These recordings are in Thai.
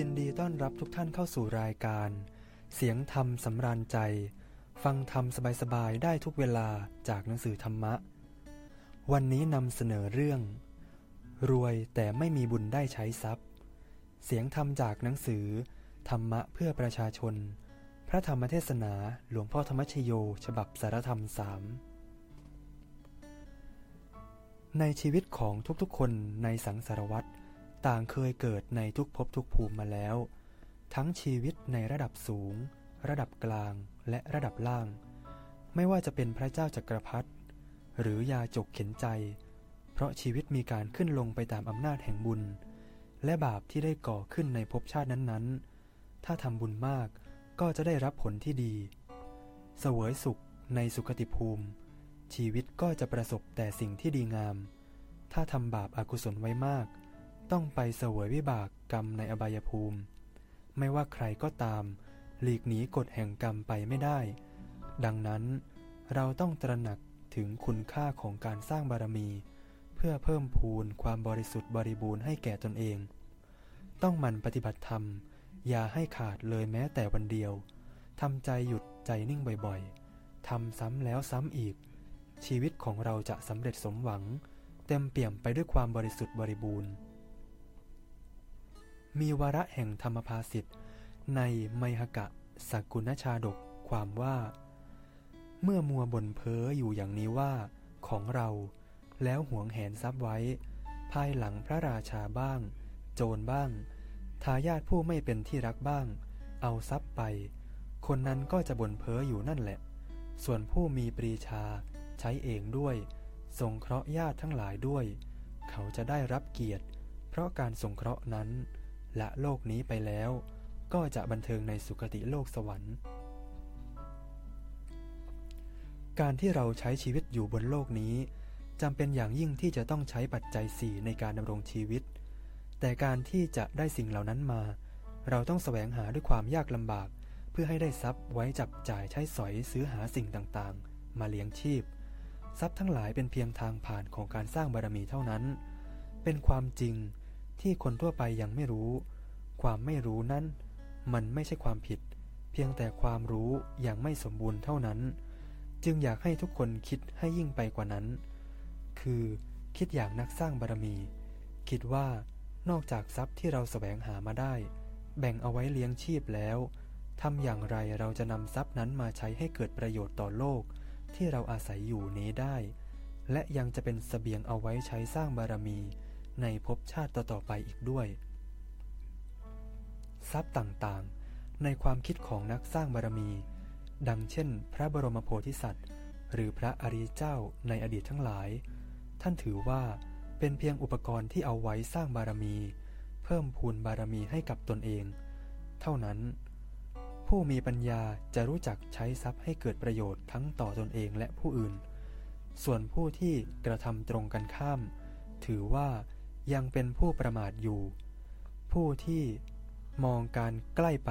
ยินดีต้อนรับทุกท่านเข้าสู่รายการ เสียงธรรมสำราญใจ ฟังธรรมสบายๆได้ทุกเวลาจากหนังสือธรรมะ วันนี้นำเสนอเรื่อง รวยแต่ไม่มีบุญได้ใช้ทรัพย์ เสียงธรรมจากหนังสือ ธรรมะเพื่อประชาชน พระธรรมเทศนาหลวงพ่อธรรมชโยฉบับสารธรรมสามในชีวิตของทุกๆคนในสังสารวัตร ต่างเคยเกิดในทุกภพทุกภูมิมาแล้ว ทั้งชีวิตในระดับสูง ระดับกลางและระดับล่าง ไม่ว่าจะเป็นพระเจ้าจักรพรรดิหรือยาจกเข็นใจ เพราะชีวิตมีการขึ้นลงไปตามอำนาจแห่งบุญ และบาปที่ได้ก่อขึ้นในภพชาตินั้นๆ ถ้าทำบุญมากก็จะได้รับผลที่ดีเสวยสุขในสุขติภูมิ ชีวิตก็จะประสบแต่สิ่งที่ดีงาม ถ้าทำบาปอากุศลไว้มาก ต้องไปเสวยวิบากกรรมในอบายภูมิ ไม่ว่าใครก็ตาม หลีกหนีกฎแห่งกรรมไปไม่ได้ ดังนั้นเราต้องตระหนักถึงคุณค่าของการสร้างบารมี เพื่อเพิ่มพูนความบริสุทธิ์บริบูรณ์ให้แก่ตนเอง ต้องมันปฏิบัติธรรม อย่าให้ขาดเลยแม้แต่วันเดียวทำใจหยุดใจนิ่งบ่อยๆทำซ้ำแล้วซ้ำอีก ชีวิตของเราจะสำเร็จสมหวัง เต็มเปี่ยมไปด้วยความบริสุทธิ์บริบูรณ์ มีวาระแห่งธรรมภาสิทธิ์ในไมหกะสกุณชาดกความว่า เมื่อมัวบ่นเพ้ออยู่อย่างนี้ว่าของเราแล้วหวงแหนทรัพย์ไว้ ภายหลังพระราชาบ้าง โจรบ้าง ทายาทผู้ไม่เป็นที่รักบ้าง เอาทรัพย์ไป คนนั้นก็จะบ่นเพ้ออยู่นั่นแหละ ส่วนผู้มีปรีชาใช้เองด้วย สงเคราะห์ญาติทั้งหลายด้วย เขาจะได้รับเกียรติ เพราะการสงเคราะห์นั้น ละโลกนี้ไปแล้ว ก็จะบันเทิงในสุคติโลกสวรรค์ การที่เราใช้ชีวิตอยู่บนโลกนี้จำเป็นอย่างยิ่งที่จะต้องใช้ปัจจัยสี่ในการดำรงชีวิต แต่การที่จะได้สิ่งเหล่านั้นมา เราต้องแสวงหาด้วยความยากลำบาก เพื่อให้ได้ทรัพย์ไว้จับจ่ายใช้สอยซื้อหาสิ่งต่างๆ มาเลี้ยงชีพ ทรัพย์ทั้งหลายเป็นเพียงทางผ่านของการสร้างบารมีเท่านั้น เป็นความจริงที่คนทั่วไปยังไม่รู้ ความไม่รู้นั้น มันไม่ใช่ความผิด เพียงแต่ความรู้อย่างไม่สมบูรณ์เท่านั้น จึงอยากให้ทุกคนคิดให้ยิ่งไปกว่านั้น คือคิดอย่างนักสร้างบารมี คิดว่านอกจากทรัพย์ที่เราแสวงหามาได้ แบ่งเอาไว้เลี้ยงชีพแล้วทำอย่างไรเราจะนำทรัพย์นั้นมาใช้ให้เกิดประโยชน์ต่อโลก ที่เราอาศัยอยู่นี้ได้ และยังจะเป็นสเสบียงเอาไว้ใช้สร้างบารมี ในภพชาติต่อๆไปอีกด้วย ทรัพย์ต่างๆ ในความคิดของนักสร้างบารมี ดังเช่น พระบรมโพธิสัตว์ หรือพระอริยเจ้าในอดีตทั้งหลาย ท่านถือว่าเป็นเพียงอุปกรณ์ที่เอาไว้สร้างบารมี เพิ่มพูนบารมีให้กับตนเอง เท่านั้น ผู้มีปัญญาจะรู้จักใช้ทรัพย์ให้เกิดประโยชน์ทั้งต่อตนเองและผู้อื่น ส่วนผู้ที่กระทำตรงกันข้าม ถือว่ายังเป็นผู้ประมาทอยู่ ผู้ที่ มองการใกล้ไป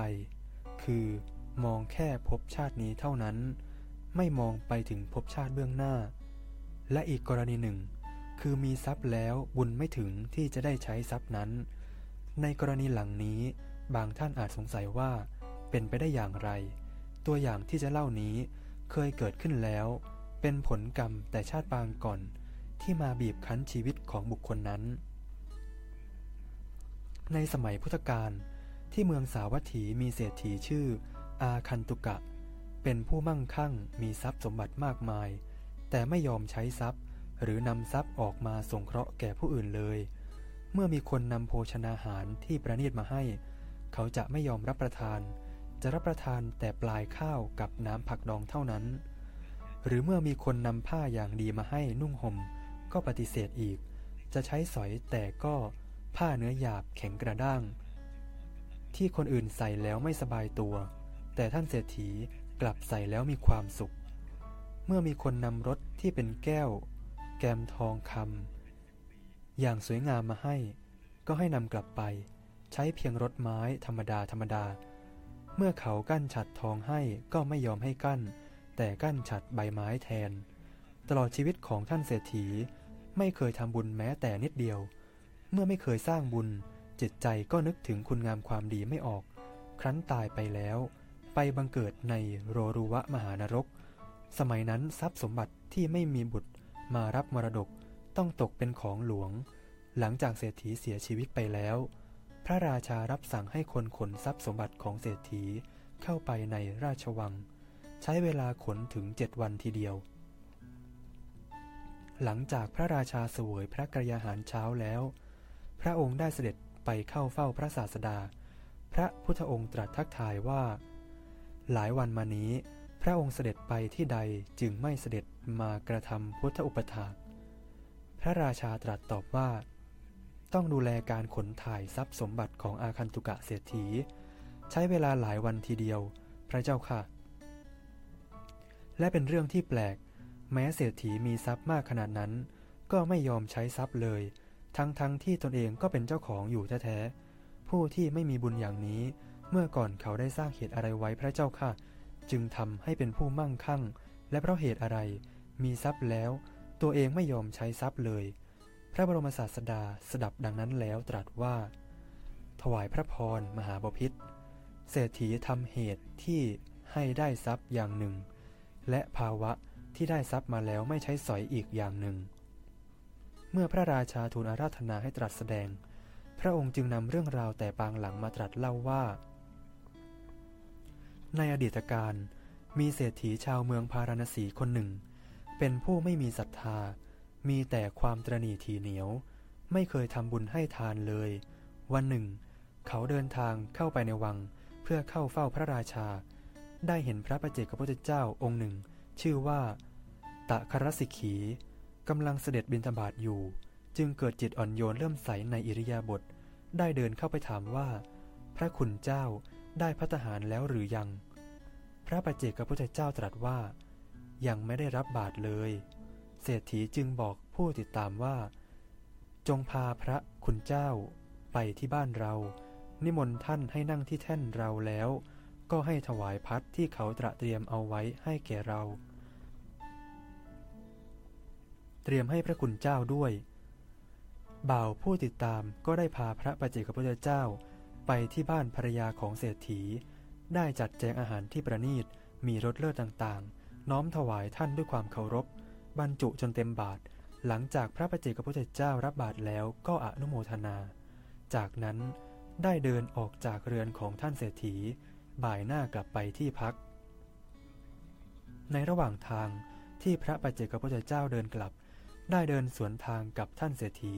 คือมองแค่พบชาตินี้เท่านั้น ไม่มองไปถึงพบชาติเบื้องหน้า และอีกกรณีหนึ่ง คือมีทรัพย์แล้วบุญไม่ถึงที่จะได้ใช้ทรัพย์นั้น ในกรณีหลังนี้ บางท่านอาจสงสัยว่า เป็นไปได้อย่างไร ตัวอย่างที่จะเล่านี้เคยเกิดขึ้นแล้ว เป็นผลกรรมแต่ชาติปางก่อน ที่มาบีบคั้นชีวิตของบุคคลนั้น ในสมัยพุทธกาล ที่เมืองสาวัตถีมีเศรษฐีชื่อ อาคันตุกะ เป็นผู้มั่งคั่งมีทรัพย์สมบัติมากมาย แต่ไม่ยอมใช้ทรัพย์ หรือนำทรัพย์ออกมาสงเคราะห์แก่ผู้อื่นเลย เมื่อมีคนนำโภชนาหารที่ประณีตมาให้ เขาจะไม่ยอมรับประทาน จะรับประทานแต่ปลายข้าวกับน้ำผักดองเท่านั้น หรือเมื่อมีคนนำผ้าอย่างดีมาให้นุ่งหม่มก็ปฏิเสธอีก จะใช้สอยแต่ก็ผ้าเนื้อหยาบแข็งกระด้าง ที่คนอื่นใส่แล้วไม่สบายตัว แต่ท่านเศรษฐีกลับใส่แล้วมีความสุข เมื่อมีคนนำรถที่เป็นแก้ว แกมทองคำอย่างสวยงามมาให้ ก็ให้นำกลับไป ใช้เพียงรถไม้ธรรมดาธรรมดา เมื่อเขากั้นฉัดทองให้ก็ไม่ยอมให้กั้น แต่กั้นฉัดใบไม้แทน ตลอดชีวิตของท่านเศรษฐีไม่เคยทำบุญแม้แต่นิดเดียว เมื่อไม่เคยสร้างบุญ จิตใจก็นึกถึงคุณงามความดีไม่ออก ครั้นตายไปแล้ว ไปบังเกิดในโรรุวะมหานรก สมัยนั้นทรัพย์สมบัติที่ไม่มีบุตรมารับมรดกต้องตกเป็นของหลวง หลังจากเศรษฐีเสียชีวิตไปแล้ว พระราชารับสั่งให้คนขนทรัพย์สมบัติของเศรษฐีเข้าไปในราชวัง ใช้เวลาขนถึงเจ็ดวันทีเดียว หลังจากพระราชาเสวยพระกรยาหารเช้าแล้ว พระองค์ได้เสด็จ ไปเข้าเฝ้าพระศาสดา พระพุทธองค์ตรัสทักทายว่า หลายวันมานี้ พระองค์เสด็จไปที่ใดจึงไม่เสด็จมากระทำพุทธอุปถาพระราชาตรัสตอบว่า ต้องดูแลการขนถ่ายทรัพย์สมบัติของอาคันตุกะเศรษฐี ใช้เวลาหลายวันทีเดียว พระเจ้าค่ะ และเป็นเรื่องที่แปลก แม้เศรษฐีมีทรัพย์มากขนาดนั้น ก็ไม่ยอมใช้ทรัพย์เลย ทั้งๆทที่ตนเองก็เป็นเจ้าของอยู่แท้ๆผู้ที่ไม่มีบุญอย่างนี้ เมื่อก่อนเขาได้สร้างเหตุอะไรไว้พระเจ้าค่ะ จึงทำให้เป็นผู้มั่งคั่ง และเพราะเหตุอะไร มีทรัพย์แล้ว ตัวเองไม่ยอมใช้ทรัพย์เลย พระบรมศาสดาสดับดังนั้นแล้วตรัสว่า ถวายพระพรมหาบพิษเศรษฐีทำเหตุที่ให้ได้ทรัพย์อย่างหนึ่ง และภาวะที่ได้ทรัพย์มาแล้วไม่ใช้สอยอีกอย่างหนึ่ง เมื่อพระราชาทูลอาราธนาให้ตรัสแสดง พระองค์จึงนำเรื่องราวแต่ปางหลังมาตรัสเล่าว่า ในอดีตการมีเศรษฐีชาวเมืองพาราณสีคนหนึ่ง เป็นผู้ไม่มีศรัทธา มีแต่ความตรณีทีเหนียว ไม่เคยทำบุญให้ทานเลย วันหนึ่ง เขาเดินทางเข้าไปในวังเพื่อเข้าเฝ้าพระราชา ได้เห็นพระประเจกพระพุทธเจ้าองค์หนึ่ง ชื่อว่า ตะครสิขี กำลังเสด็จบิณฑบาตอยู่ จึงเกิดจิตอ่อนโยนเริ่มใสในอิริยาบถได้เดินเข้าไปถามว่า พระคุณเจ้าได้พัฒหารแล้วหรือยัง พระประเจกพระพุทธเจ้าตรัสว่า ยังไม่ได้รับบาตรเลย เศรษฐีจึงบอกผู้ติดตามว่า จงพาพระคุณเจ้า ไปที่บ้านเรา นิมนต์ท่านให้นั่งที่แท่นเราแล้ว ก็ให้ถวายพัดที่เขาตระเตรียมเอาไว้ให้แก่เรา เตรียมให้พระคุณเจ้าด้วย บ่าวผู้ติดตามก็ได้พาพระประเจกพุทธเจ้า ไปที่บ้านภรรยาของเศรษฐี ได้จัดแจงอาหารที่ประณีตมีรสเลิศต่างๆ น้อมถวายท่านด้วยความเคารพ บรรจุจนเต็มบาท หลังจากพระประเจกพระพุทธเจ้ารับบาทแล้วก็อนุโมทนา จากนั้นได้เดินออกจากเรือนของท่านเศรษฐี บ่ายหน้ากลับไปที่พัก ในระหว่างทางที่พระประเจกพระพุทธเจ้าเดินกลับ ได้เดินสวนทางกับท่านเศรษฐี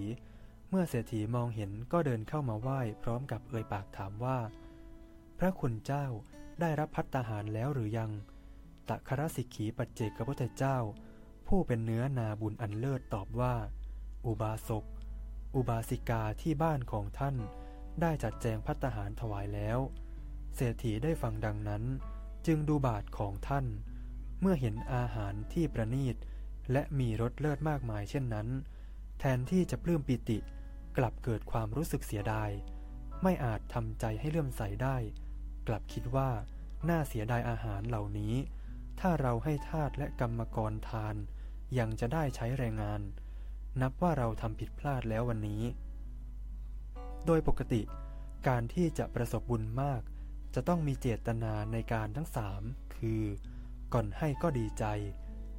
เมื่อเศรษฐีมองเห็นก็เดินเข้ามาไหว้พร้อมกับเอ่ยปากถามว่า พระคุณเจ้าได้รับพัตตาหารแล้วหรือยัง ตะครสิกขีปัจเจกพุทธเจ้า ผู้เป็นเนื้อนาบุญอันเลิศตอบว่า อุบาสก อุบาสิกาที่บ้านของท่านได้จัดแจงพัตหารถวายแล้ว เศรษฐีได้ฟังดังนั้น จึงดูบาทของท่าน เมื่อเห็นอาหารที่ประณีต และมีรสเลิศมากมายเช่นนั้น แทนที่จะปลื้มปิติกลับเกิดความรู้สึกเสียดาย ไม่อาจทำใจให้เลื่อมใสได้ กลับคิดว่าน่าเสียดายอาหารเหล่านี้ ถ้าเราให้ทาสและกรรมกรทาน ยังจะได้ใช้แรงงาน นับว่าเราทำผิดพลาดแล้ววันนี้ โดยปกติ การที่จะประสบบุญมาก จะต้องมีเจตนาในการทั้งสามคือ ก่อนให้ก็ดีใจ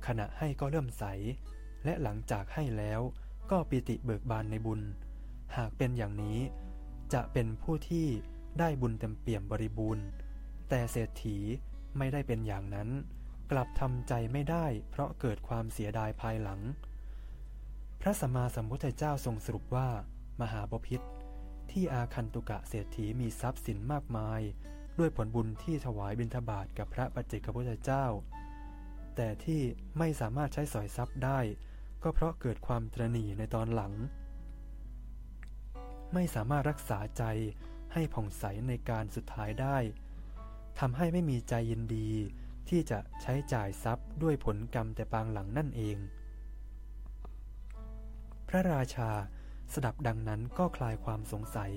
ขณะให้ก็เริ่มใส และหลังจากให้แล้วก็ปิติเบิกบานในบุญ หากเป็นอย่างนี้ จะเป็นผู้ที่ได้บุญเต็มเปี่ยมบริบูรณ์ แต่เศรษฐีไม่ได้เป็นอย่างนั้น กลับทำใจไม่ได้เพราะเกิดความเสียดายภายหลัง พระสัมมาสัมพุทธเจ้าทรงสรุปว่า มหาบพิษที่อาคันตุกะเศรษฐีมีทรัพย์สินมากมาย ด้วยผลบุญที่ถวายบิณฑบาตกับพระปัจเจกพุทธเจ้า แต่ที่ไม่สามารถใช้สอยทรัพย์ได้ ก็เพราะเกิดความตรณีในตอนหลัง ไม่สามารถรักษาใจให้ผ่องใสในการสุดท้ายได้ทำให้ไม่มีใจยินดี ที่จะใช้จ่ายทรัพย์ด้วยผลกรรมแต่ปางหลังนั่นเอง พระราชาสดับดังนั้นก็คลายความสงสัย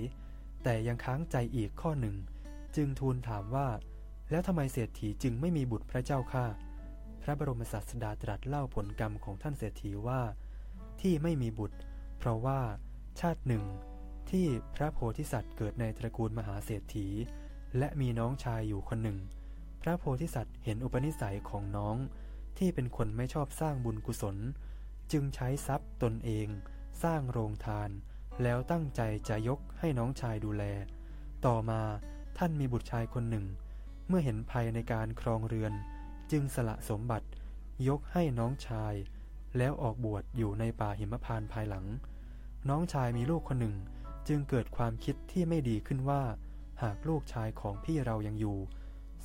แต่ยังค้างใจอีกข้อหนึ่ง จึงทูลถามว่า แล้วทำไมเศรษฐีจึงไม่มีบุตรพระเจ้าค่ะพ ระบรมศาสดาตรัสเล่าผลกรรมของท่านเศรษฐีว่า ที่ไม่มีบุตร เพราะว่าชาติหนึ่ง ที่พระโพธิสัตว์เกิดในตระกูลมหาเศรษฐี และมีน้องชายอยู่คนหนึ่ง พระโพธิสัตว์เห็นอุปนิสัยของน้อง ที่เป็นคนไม่ชอบสร้างบุญกุศล จึงใช้ทรัพย์ตนเอง สร้างโรงทาน แล้วตั้งใจจะยกให้น้องชายดูแล ต่อมาท่านมีบุตรชายคนหนึ่ง เมื่อเห็นภัยในการครองเรือน จึงสละสมบัติ ยกให้น้องชาย แล้วออกบวชอยู่ในป่าหิมพานภายหลัง น้องชายมีลูกคนหนึ่ง จึงเกิดความคิดที่ไม่ดีขึ้นว่า หากลูกชายของพี่เรายังอยู่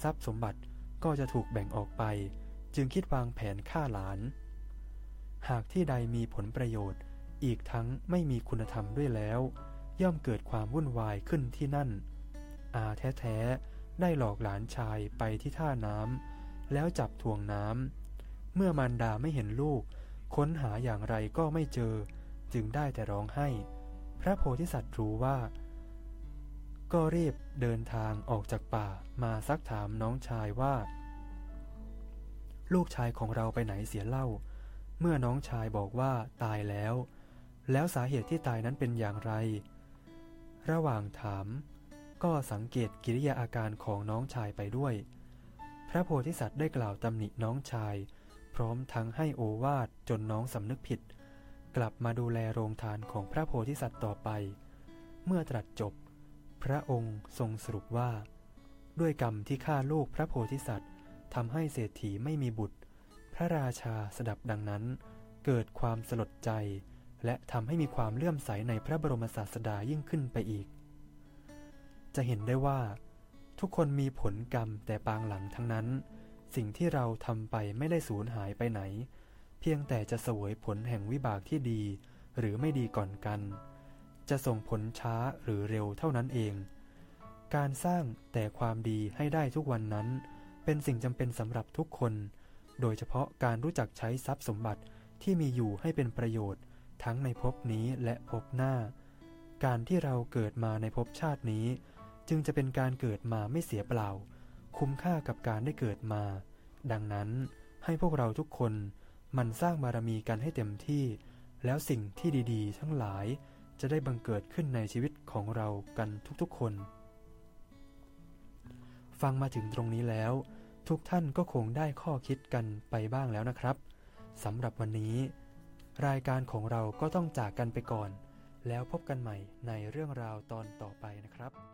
ทรัพย์สมบัติก็จะถูกแบ่งออกไป จึงคิดวางแผนฆ่าหลาน หากที่ใดมีผลประโยชน์ อีกทั้งไม่มีคุณธรรมด้วยแล้ว ย่อมเกิดความวุ่นวายขึ้นที่นั่น อาแท้ๆได้หลอกหลานชายไปที่ท่าน้ำ แล้วจับทวงน้ำ เมื่อมารดาไม่เห็นลูก ค้นหาอย่างไรก็ไม่เจอ จึงได้แต่ร้องไห้ พระโพธิสัตว์รู้ว่า ก็รีบเดินทางออกจากป่ามาซักถามน้องชายว่า ลูกชายของเราไปไหนเสียเล่า เมื่อน้องชายบอกว่าตายแล้ว แล้วสาเหตุที่ตายนั้นเป็นอย่างไร ระหว่างถาม ก็สังเกตกิริยาอาการของน้องชายไปด้วย ระโพธิสัตว์ได้กล่าวตำหนิน้องชาย พร้อมทั้งให้โอวาทจนน้องสำนึกผิด กลับมาดูแลโรงทานของพระโพธิสัตว์ต่อไป เมื่อตรัสจบ พระองค์ทรงสรุปว่า ด้วยกรรมที่ฆ่าลูกพระโพธิสัตว์ทำให้เศรษฐีไม่มีบุตร พระราชาสดับดังนั้น เกิดความสลดใจ และทำให้มีความเลื่อมใสในพระบรมศาสดายิ่งขึ้นไปอีก จะเห็นได้ว่า ทุกคนมีผลกรรมแต่ปางหลังทั้งนั้น สิ่งที่เราทำไปไม่ได้สูญหายไปไหน เพียงแต่จะสวยผลแห่งวิบากที่ดี หรือไม่ดีก่อนกัน จะส่งผลช้าหรือเร็วเท่านั้นเอง การสร้างแต่ความดีให้ได้ทุกวันนั้น เป็นสิ่งจำเป็นสำหรับทุกคน โดยเฉพาะการรู้จักใช้ทรัพย์สมบัติที่มีอยู่ให้เป็นประโยชน์ ทั้งในภพนี้และภพหน้า การที่เราเกิดมาในภพชาตินี้ จึงจะเป็นการเกิดมาไม่เสียเปล่า คุ้มค่ากับการได้เกิดมา ดังนั้นให้พวกเราทุกคนมันสร้างบารมีกันให้เต็มที่ แล้วสิ่งที่ดีๆ ทั้งหลายจะได้บังเกิดขึ้นในชีวิตของเรากันทุกๆคน ฟังมาถึงตรงนี้แล้ว ทุกท่านก็คงได้ข้อคิดกันไปบ้างแล้วนะครับสำหรับวันนี้ รายการของเราก็ต้องจากกันไปก่อน แล้วพบกันใหม่ในเรื่องราวตอนต่อไปนะครับ